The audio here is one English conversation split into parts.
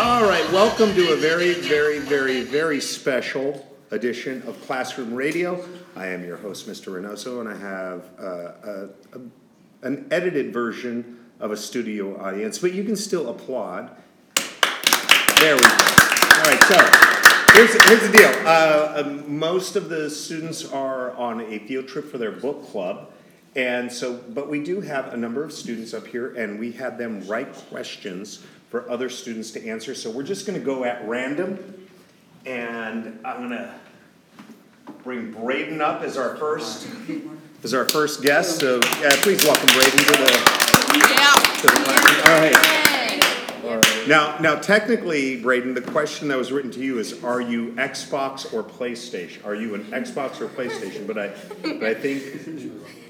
All right, welcome to a very, very, very, very special edition of Classroom Radio. I am your host, Mr. Reynoso, and I have uh, a, a, an edited version of a studio audience, but you can still applaud. There we go. All right, so here's, here's the deal. Uh, um, most of the students are on a field trip for their book club. And so, but we do have a number of students up here, and we had them write questions for other students to answer. So we're just going to go at random, and I'm going to bring Braden up as our first as our first guest. So yeah, please welcome Braden to the, to the. All right. Now, now technically, Braden, the question that was written to you is, are you Xbox or PlayStation? Are you an Xbox or PlayStation? But I, but I think,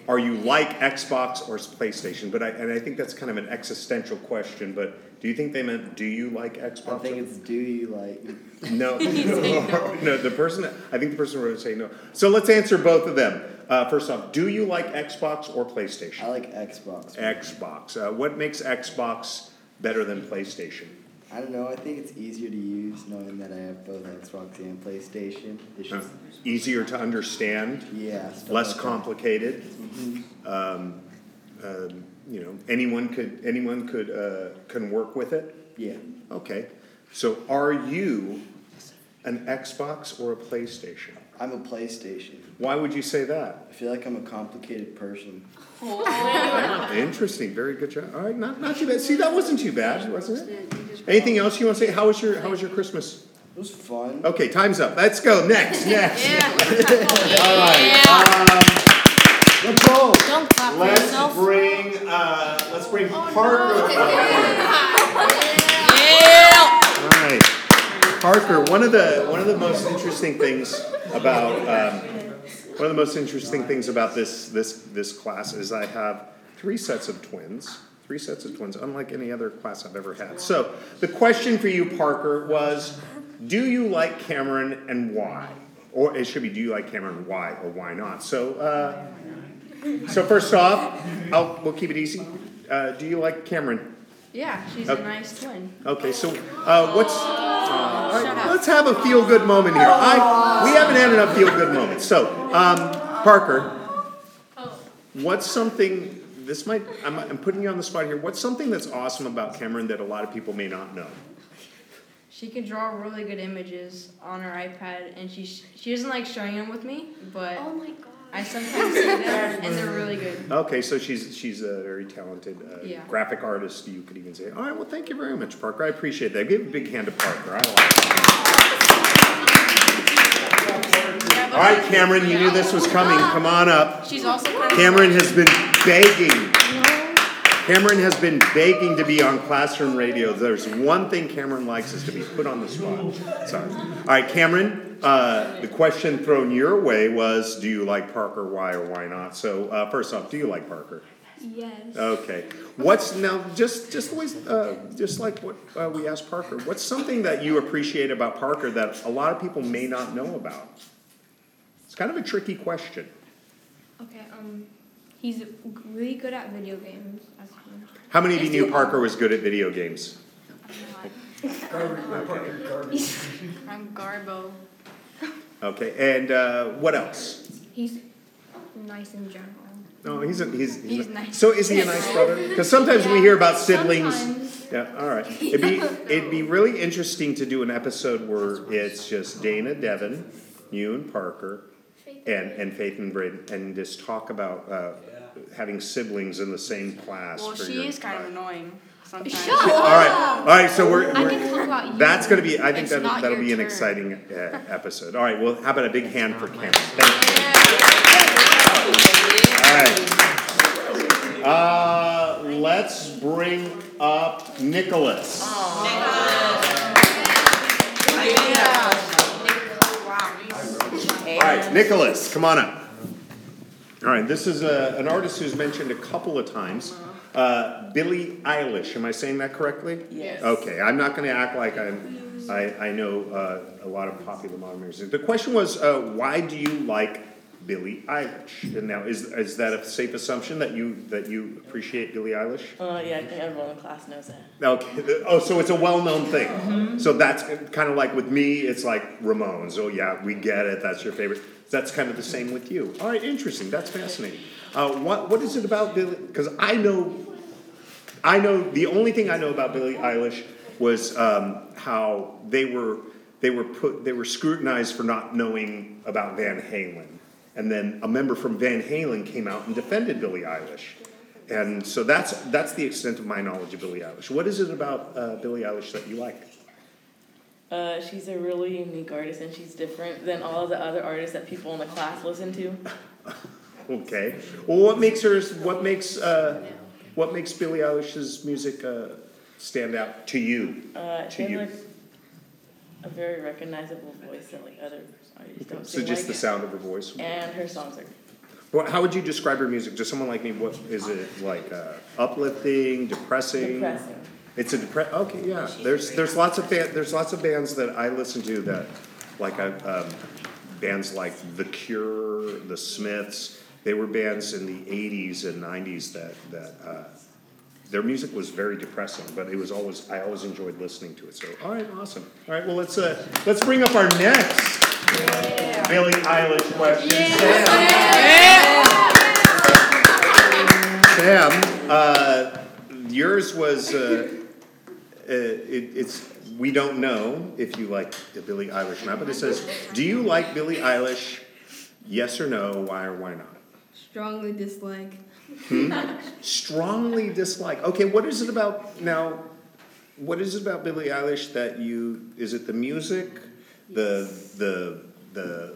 are you like Xbox or PlayStation? But I, and I think that's kind of an existential question. But do you think they meant, do you like Xbox? I think or- it's do you like no, no. The person, I think the person would say no. So let's answer both of them. Uh, first off, do you like Xbox or PlayStation? I like Xbox. Xbox. Uh, what makes Xbox better than PlayStation? I don't know. I think it's easier to use knowing that I have both Xbox and PlayStation. It's just easier to understand, yeah, less like that. complicated. Um, um, you know, anyone could anyone could uh, can work with it. Yeah, Okay, so are you an Xbox or a PlayStation? I'm a PlayStation. Why would you say that? I feel like I'm a complicated person. Interesting. Very good job. All right, not, not too bad. See, that wasn't too bad, wasn't it? Anything else you want to say? How was your How was your Christmas? It was fun. Okay, time's up. Let's go next. Next. Yeah. All right. Let's go. Don't clap for Let's yourself. bring uh, Let's bring Parker. up here. Yeah. All right, Parker. One of the one of the most interesting things about um, one of the most interesting things about this this this class is I have three sets of twins. Three sets of twins, unlike any other class I've ever had. So the question for you, Parker, was: Do you like Cameron and why? Or it should be: Do you like Cameron? Why or why not? So, uh, so first off, I'll, we'll keep it easy. Uh, do you like Cameron? Yeah, she's Okay. a nice twin. Okay, so uh, what's? all right, let's have a feel good moment here. I we haven't had enough feel good moments. So, um, Parker, what's something? This might I'm, I'm putting you on the spot here. What's something that's awesome about Cameron that a lot of people may not know? She can draw really good images on her iPad, and she she doesn't like sharing them with me, but Oh my god. I sometimes see them, and they're really good. Okay, so she's she's a very talented uh, Yeah. graphic artist. You could even say. All right, well, thank you very much, Parker. I appreciate that. Give a big hand to Parker. I like. It. All right, Cameron, you knew this was coming. Come on up. She's also kind of Cameron has been begging. Cameron has been begging to be on classroom radio. There's one thing Cameron likes is to be put on the spot. Sorry. All right, Cameron. Uh, the question thrown your way was, do you like Parker? Why or why not? So uh, first off, do you like Parker? Yes. Okay. What's now just just the way, uh, just like what uh, we asked Parker? What's something that you appreciate about Parker that a lot of people may not know about? It's kind of a tricky question. Okay, um, he's really good at video games. That's one. How many of you knew Parker was good at video games? I'm Garbo. Okay, and uh, what else? He's nice in general. No, he's a, he's, he's, He's nice. So is he a nice brother? Because sometimes we hear about siblings. Sometimes. Yeah, all right. It'd be it'd be really interesting to do an episode where it's just Dana, Devin, you and Parker, and and Faith and Braden, and just talk about uh, having siblings in the same class. Well, for she your is kind of time. annoying sometimes. Shut All right, all right. So we're, I we're can talk about you. that's going to be. I think It's that not that'll your be an turn. exciting uh, episode. All right. Well, how about a big hand for Cameron? Thank you. All right. Uh, let's bring up Nicholas. All right, Nicholas, come on up. All right, this is a, an artist who's mentioned a couple of times. Uh, Billie Eilish, am I saying that correctly? Yes. Okay, I'm not gonna act like I'm, I, I know, uh, a lot of popular modern music. The question was, uh, why do you like Billie Eilish? And now, is, is that a safe assumption that you, that you appreciate Billie Eilish? Uh, yeah, I think everyone in class knows it. Okay, oh, so it's a well-known thing. So that's kind of like with me, it's like Ramones. Oh yeah, we get it. That's your favorite. That's kind of the same with you. All right, interesting. That's fascinating. Uh, what what is it about Billie? Because I know, I know the only thing I know about Billie Eilish was um, how they were they were put they were scrutinized for not knowing about Van Halen, and then a member from Van Halen came out and defended Billie Eilish. And so that's that's the extent of my knowledge of Billie Eilish. What is it about uh, Billie Eilish that you like? Uh, she's a really unique artist and she's different than all the other artists that people in the class listen to. Okay. Well, what makes her? What makes uh, what makes Billie Eilish's music uh, stand out to you? Uh, To you. like a very recognizable voice that like other don't So sing just like. the sound of her voice. And her songs are Well, how would you describe her music to someone like me? What is it like? Uh, uplifting, depressing? depressing. It's a depre- okay, yeah. There's there's lots of ba- there's lots of bands that I listen to that like I, um, bands like The Cure, The Smiths. They were bands in the '80s and '90s that that uh, their music was very depressing, but it was always I always enjoyed listening to it. So all right, awesome. All right, well let's uh, let's bring up our next Billie Eilish question. Sam. Sam, uh, yours was, uh, uh, it, it's, we don't know if you like the Billie Eilish or not, but it says, do you like Billie Eilish? Yes or no, why or why not? Strongly dislike. Strongly dislike. Okay, what is it about now? What is it about Billie Eilish that you? Is it the music, the the the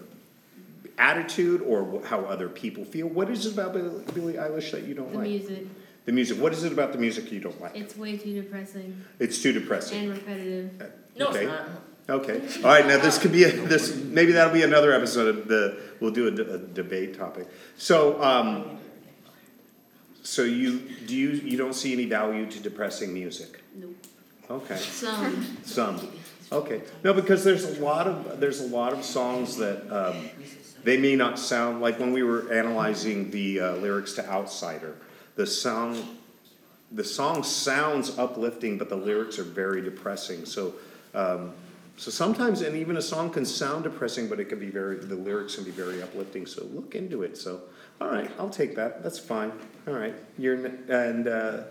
attitude, or how other people feel? What is it about Billie, Billie Eilish that you don't like? The like? music. The music. What is it about the music you don't like? It's way too depressing It's too depressing. and repetitive. No, okay. it's not. Okay. All right. Now this could be a, this. Maybe that'll be another episode of the. We'll do a, d- a debate topic. So, um, so you do you you don't see any value to depressing music? Nope. Okay. Some. Some. Okay. No, because there's a lot of there's a lot of songs that um, they may not sound like when we were analyzing the uh, lyrics to Outsider. The song, the song sounds uplifting, but the lyrics are very depressing. So, um, so sometimes, and even a song can sound depressing, but it can be very the lyrics can be very uplifting. So look into it. So, all right, I'll take that. That's fine. All right, you're and uh,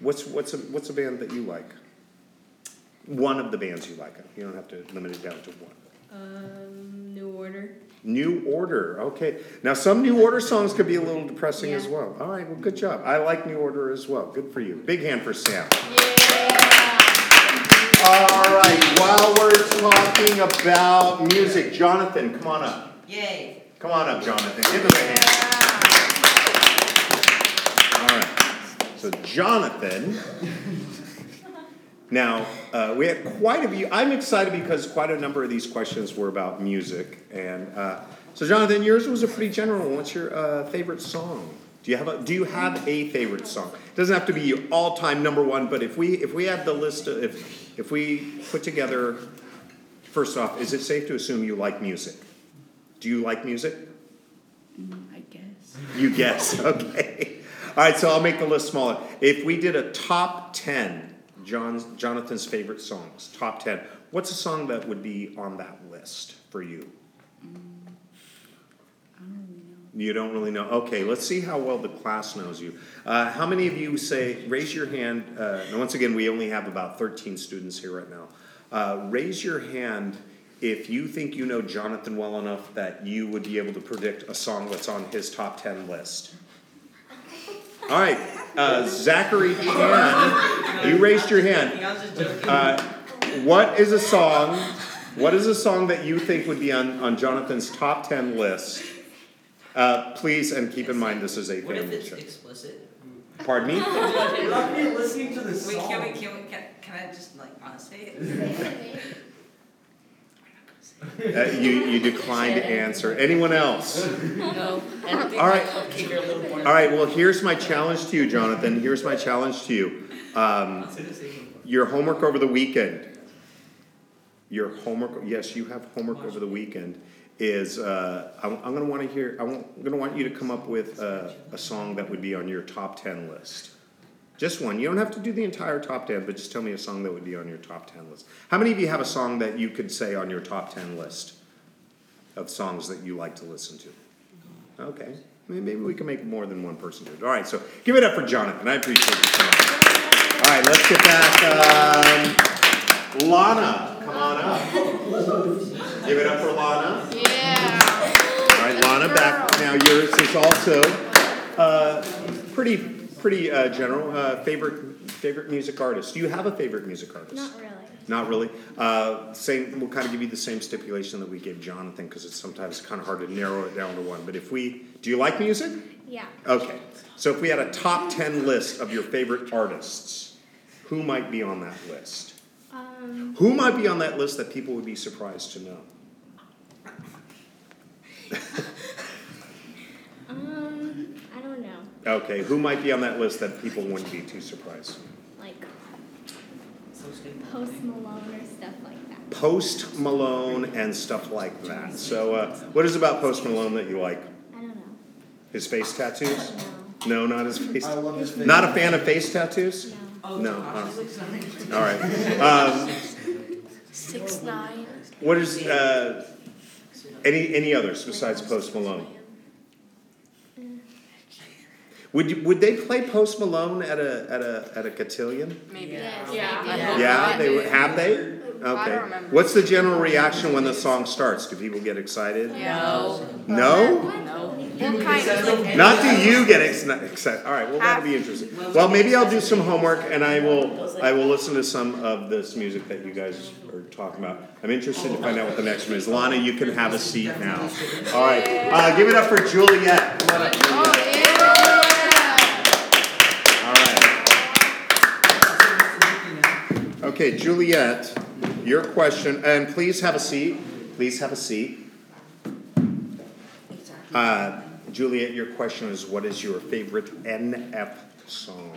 what's what's a what's a band that you like? One of the bands you like. You don't have to limit it down to one. Um, New Order. New Order. Okay. Now some New Order songs could be a little depressing as well. All right. Well, good job. I like New Order as well. Good for you. Big hand for Sam. Yeah. All right. While we're talking about music, Jonathan, come on up. Yay. Come on up, Jonathan. Give him a hand. Yeah. All right. So Jonathan. Now uh, we had quite a few. I'm excited because quite a number of these questions were about music, and uh, so Jonathan, yours was a pretty general. one. What's your uh, favorite song? Do you have a Do you have a favorite song? It doesn't have to be your all-time number one, but if we if we had the list, of, if if we put together, first off, is it safe to assume you like music? Do you like music? I guess. You guess, okay. All right, so I'll make the list smaller. If we did a top 10, John's, Jonathan's favorite songs, top 10, what's a song that would be on that list for you? Mm, I don't really know. You don't really know? Okay, let's see how well the class knows you. Uh, how many of you say, raise your hand? Uh, and once again, we only have about 13 students here right now. Uh, raise your hand if you think you know Jonathan well enough that you would be able to predict a song that's on his top 10 list. All right, uh, Zachary Chan, you raised your hand. I was just joking. Uh, what is a song? What is a song that you think would be on, on Jonathan's top 10 list? Uh, please, and keep in mind this is a What if family it's show. explicit? Pardon me? We're not even listening to the Wait, song. can we, can we, can, can I just like not say it? Uh, you, you declined to answer. Anyone else? No. All right. like cupcake or a little more. All right, well, here's my challenge to you, Jonathan. Here's my challenge to you. Um, your homework over the weekend. Your homework, yes, you have homework over the weekend. Is uh, I'm, I'm going to want to hear. I'm going to want you to come up with uh, a song that would be on your top ten list. Just one. You don't have to do the entire top ten, but just tell me a song that would be on your top ten list. How many of you have a song that you could say on your top ten list of songs that you like to listen to? Okay, maybe we can make more than one person do it. All right, so give it up for Jonathan. I appreciate you. All right, let's get back. Um, Lana, come on up. Give it up for Lana. Yeah. All right, Lana, back now. Yours is also uh, pretty pretty uh, general. Uh, favorite favorite music artist. Do you have a favorite music artist? Not really. Not really. Uh, same. We'll kind of give you the same stipulation that we gave Jonathan because it's sometimes kind of hard to narrow it down to one. But if we, do you like music? Yeah. Okay. So if we had a top ten list of your favorite artists, who might be on that list? Um, Who might be on that list that people would be surprised to know? um, I don't know. Okay. Who might be on that list that people wouldn't be too surprised? Like Post Malone or stuff like that. Post Malone and stuff like that. So, uh, what is about Post Malone that you like? I don't know. His face tattoos? No. No, not his face. I love his face. Not a fan of face tattoos? No. No. uh, All right. Um, Six nine. what is uh, any any others besides Post Malone? Would you, would they play Post Malone at a at a at a cotillion? Maybe. Yes, Yeah. Yeah. Yeah, they would. Have they? Okay. remember. What's the general reaction when the song starts? Do people get excited? No. No. No. What kind of Not do you get ex- excited? All right, well that'll be interesting. Well, maybe I'll do some homework and I will I will listen to some of this music that you guys are talking about. I'm interested to find out what the next one is. Lana, you can have a seat now. All right, uh, give it up for Juliet. Come on up, Juliet. All right. Okay, Juliet, your question, and please have a seat. Please have a seat. Uh, Juliet, your question is what is your favorite NF song?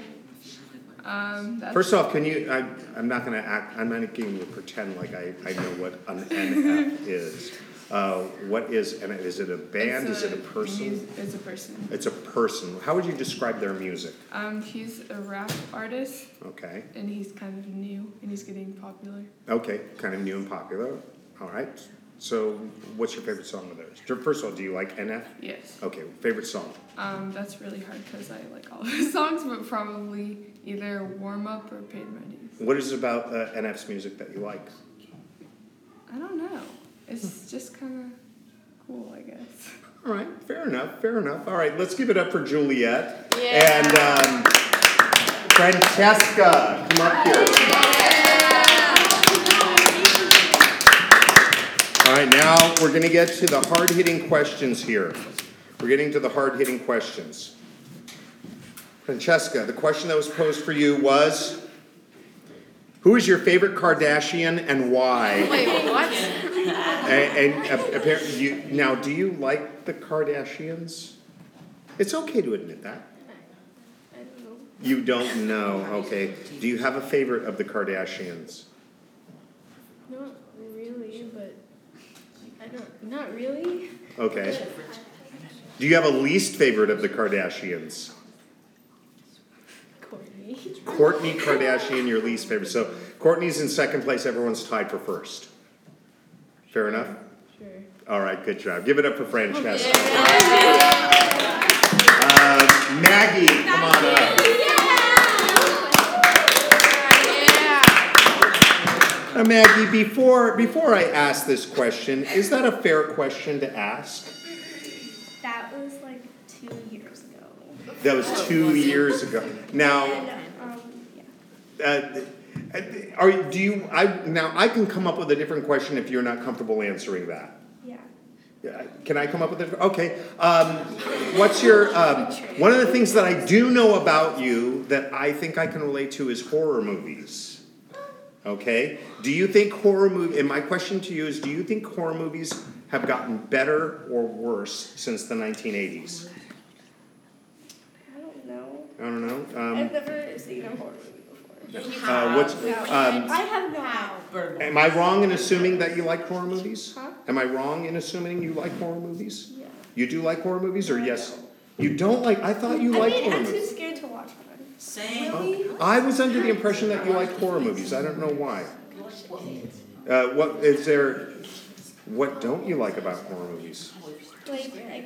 Um, that's, First off, can you, I, I'm not gonna act, I'm not going to pretend like I, I know what an NF is. Uh, what is, and is it a band, is it a person? mus- It's a person. It's a person. How would you describe their music? Um, he's a rap artist, Okay, and he's kind of new, and he's getting popular. okay, kind of new and popular. All right. So, what's your favorite song of theirs? First of all, do you like NF? Yes. Okay, favorite song. Um, that's really hard because I like all of his songs, but probably either warm up or paid my dues. What is it about uh, NF's music that you like? I don't know. It's just kind of cool, I guess. All right, fair enough, fair enough. All right, let's give it up for Juliet. And um, Francesca, come up here. All right, now we're going to get to the hard hitting questions here. We're getting to the hard hitting questions. Francesca, the question that was posed for you was Who is your favorite Kardashian and why? Oh Wait, what? And, and uh, apparently, you now, do you like the Kardashians? It's okay to admit that. I don't know. You don't know, okay. Do you have a favorite of the Kardashians? Not really, but I don't. Not really. Okay. Do you have a least favorite of the Kardashians? Kourtney. Kardashian, your least favorite. So Kourtney's in second place, everyone's tied for first. Fair enough? Sure. All right, good job. Give it up for Francesca. Uh, Maggie, come on up. Now, Maggie, before before I ask this question, is that a fair question to ask? That was like two years ago. That was two years ago. Now. Uh, are do you? I now I can come up with a different question if you're not comfortable answering that. Yeah. Yeah, Can I come up with it? Okay. Um, what's your um, one of the things that I do know about you that I think I can relate to is horror movies. Okay? Do you think horror movie, and my question to you is, do you think horror movies have gotten better or worse since the nineteen eighties? I don't know. I don't know, um, I've never seen a horror movie. Uh, what's, um, I have no. am I wrong in assuming that you like horror movies? Huh? Am I wrong in assuming you like horror movies? Yeah. You do like horror movies, or yes? You don't like, I thought you I liked mean, horror I'm too movies. scared to watch one. Same. Really? I was under the impression that you liked horror movies, I don't know why. Uh, what, is there, what don't you like about horror movies? Like, I, I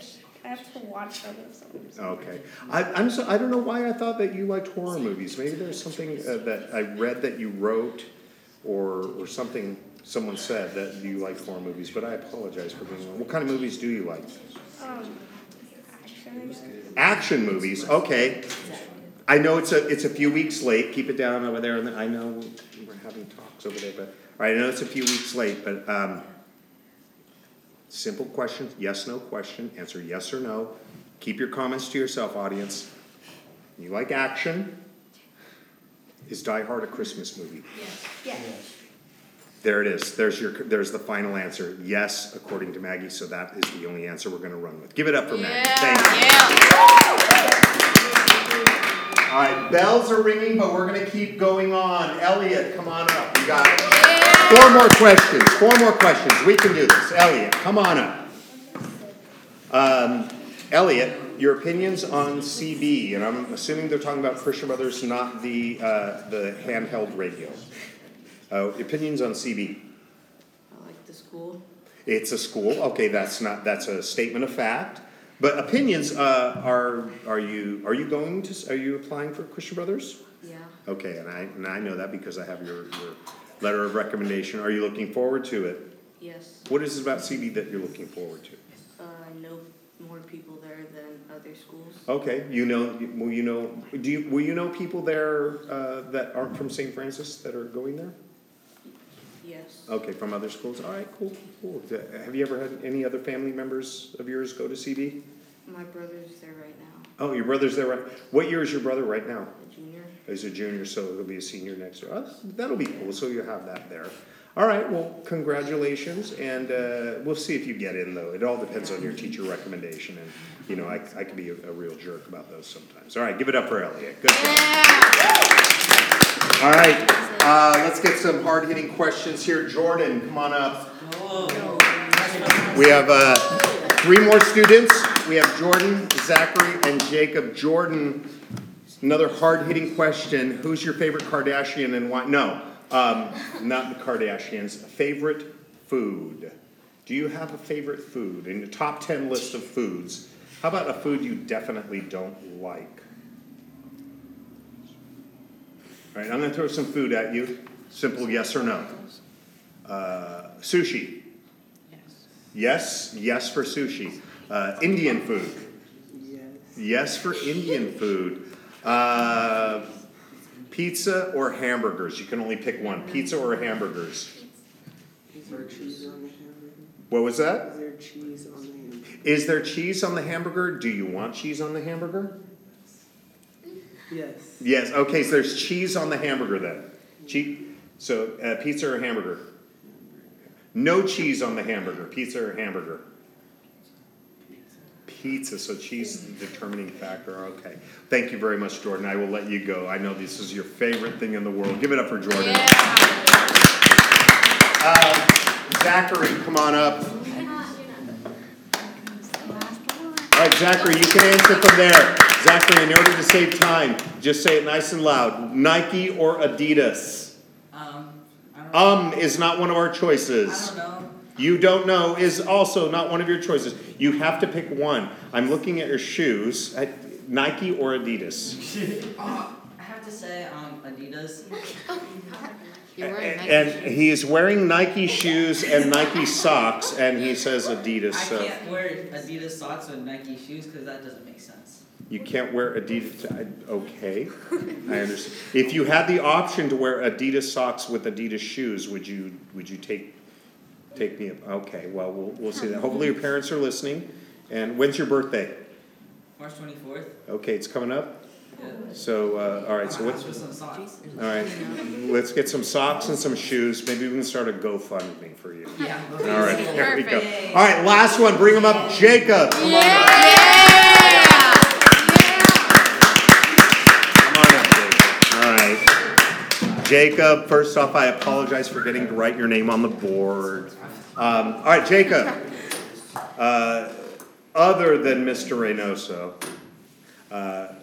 have to watch or something. Okay, I, I'm so, I don't know why I thought that you liked horror movies, maybe there's something uh, that I read that you wrote, or, or something someone said that you liked horror movies, but I apologize for being, what kind of movies do you like? Um, action. Action movies, okay. I know it's a, it's a few weeks late, keep it down over there, and I know we're having talks over there, but, all right, I know it's a few weeks late, but, um, simple question, yes, no question, answer yes or no. Keep your comments to yourself, audience. You like action? Is Die Hard a Christmas movie? Yes. Yeah. There it is, there's your, there's the final answer, yes, according to Maggie, so that is the only answer we're gonna run with. Give it up for Maggie, thank you. All right, bells are ringing, but we're gonna keep going on. Elliot, come on up. You got four more questions. Four more questions. We can do this. Elliot, come on up. Um, Elliot, your opinions on CB, and I'm assuming they're talking about Christian Brothers, not the uh, the handheld radio. Uh, opinions on CB. I like the school. It's a school. Okay, that's not that's a statement of fact. But opinions uh, are are you are you going to are you applying for Christian Brothers? Yeah. Okay, and I and I know that because I have your, your letter of recommendation. Are you looking forward to it? Yes. What is it about CB that you're looking forward to? Uh, I know more people there than other schools. Okay, you know, will you know, do you, will you know people there uh, that aren't from St. Francis that are going there? Yes. Okay, from other schools. All right, cool, cool. Uh, Have you ever had any other family members of yours go to CB? My brother's there right now. Oh, your brother's there right. What year is your brother right now? A junior. He's a junior, so he'll be a senior next year. Oh, that'll be cool. So you have that there. All right. Well, congratulations, and uh, we'll see if you get in though. It all depends on your teacher recommendation, and you know I, I can be a, a real jerk about those sometimes. All right, give it up for Elliot. Good job. All right. Uh, let's get some hard hitting questions here. Jordan, come on up. We have uh, three more students. We have Jordan, Zachary, and Jacob. Jordan, another hard hitting question. Who's your favorite Kardashian and why? No, um, not the Kardashians. Favorite food? Do you have a favorite food in the top 10 list of foods? How about a food you definitely don't like? All right, I'm going to throw some food at you. Simple yes or no. Uh, sushi. Yes, yes yes for sushi. Uh, Indian food. Yes. Yes for Indian food. Uh, pizza or hamburgers? You can only pick one. Pizza or hamburgers? Is there cheese on the hamburger? What was that? Is there cheese on the hamburger? Is there cheese on the hamburger? Do you want cheese on the hamburger? Yes. Yes. Okay, so there's cheese on the hamburger then. Che- so uh, pizza or hamburger? No cheese on the hamburger. Pizza or hamburger? Pizza. So cheese is the determining factor. Okay. Thank you very much, Jordan. I will let you go. I know this is your favorite thing in the world. Give it up for Jordan. Uh, Zachary, come on up. All right, Zachary, you can answer from there. Zachary, in order to save time, just say it nice and loud. Nike or Adidas? Um, I don't know. Um is not one of our I choices. don't know. You don't know is also not one of your choices. You have to pick one. I'm looking at your shoes. Uh, Nike or Adidas? I have to say, um, Adidas. And he's wearing Nike shoes and Nike socks, and he says Adidas. I can't wear Adidas socks with Nike shoes because that doesn't make sense. you can't wear Adidas. I- Okay, I understand. If you had the option to wear Adidas socks with Adidas shoes, would you would you take take me? Okay, well we'll we'll see that. Hopefully your parents are listening. And when's your birthday? March 24th. Okay, it's coming up. So, uh, all right, so what's, With some socks. all right, let's get some socks and some shoes. Maybe we can start a GoFundMe for you. Yeah. All right. There we go. All right. last one, bring him up, Jacob. Come on up. Come on up, Jacob. All right. Jacob, first off, I apologize for getting to write your name on the board. Um, all right, Jacob. Uh, other than Mr. Reynoso, uh,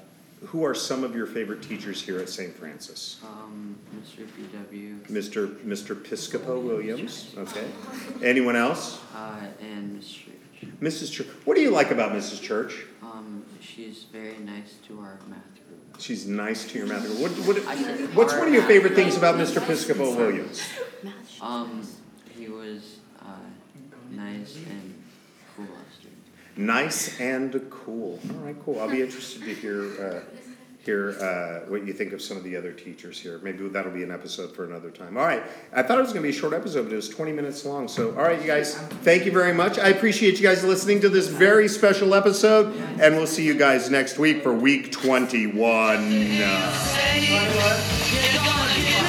who are some of your favorite teachers here at St. Francis? Um, Mr. BW, Mr. Mr. Piscopo Williams, okay. Anyone else? uh, and Miss Church. Mrs. Church. What do you like about Mrs. Church? Um, she's very nice to our math. She's nice to your math. What, what, what's one of your favorite things about Mr. Piscopo Williams? Um, he was, uh, nice and cool. Nice and cool. All right, cool. I'll be interested to hear, uh, hear, uh, what you think of some of the other teachers here. Maybe that'll be an episode for another time. All right. I thought it was gonna be a short episode, but it was twenty minutes long. So, all right, you guys, thank you very much. I appreciate you guys listening to this very special episode, and we'll see you guys next week for week twenty-one. Say, you don't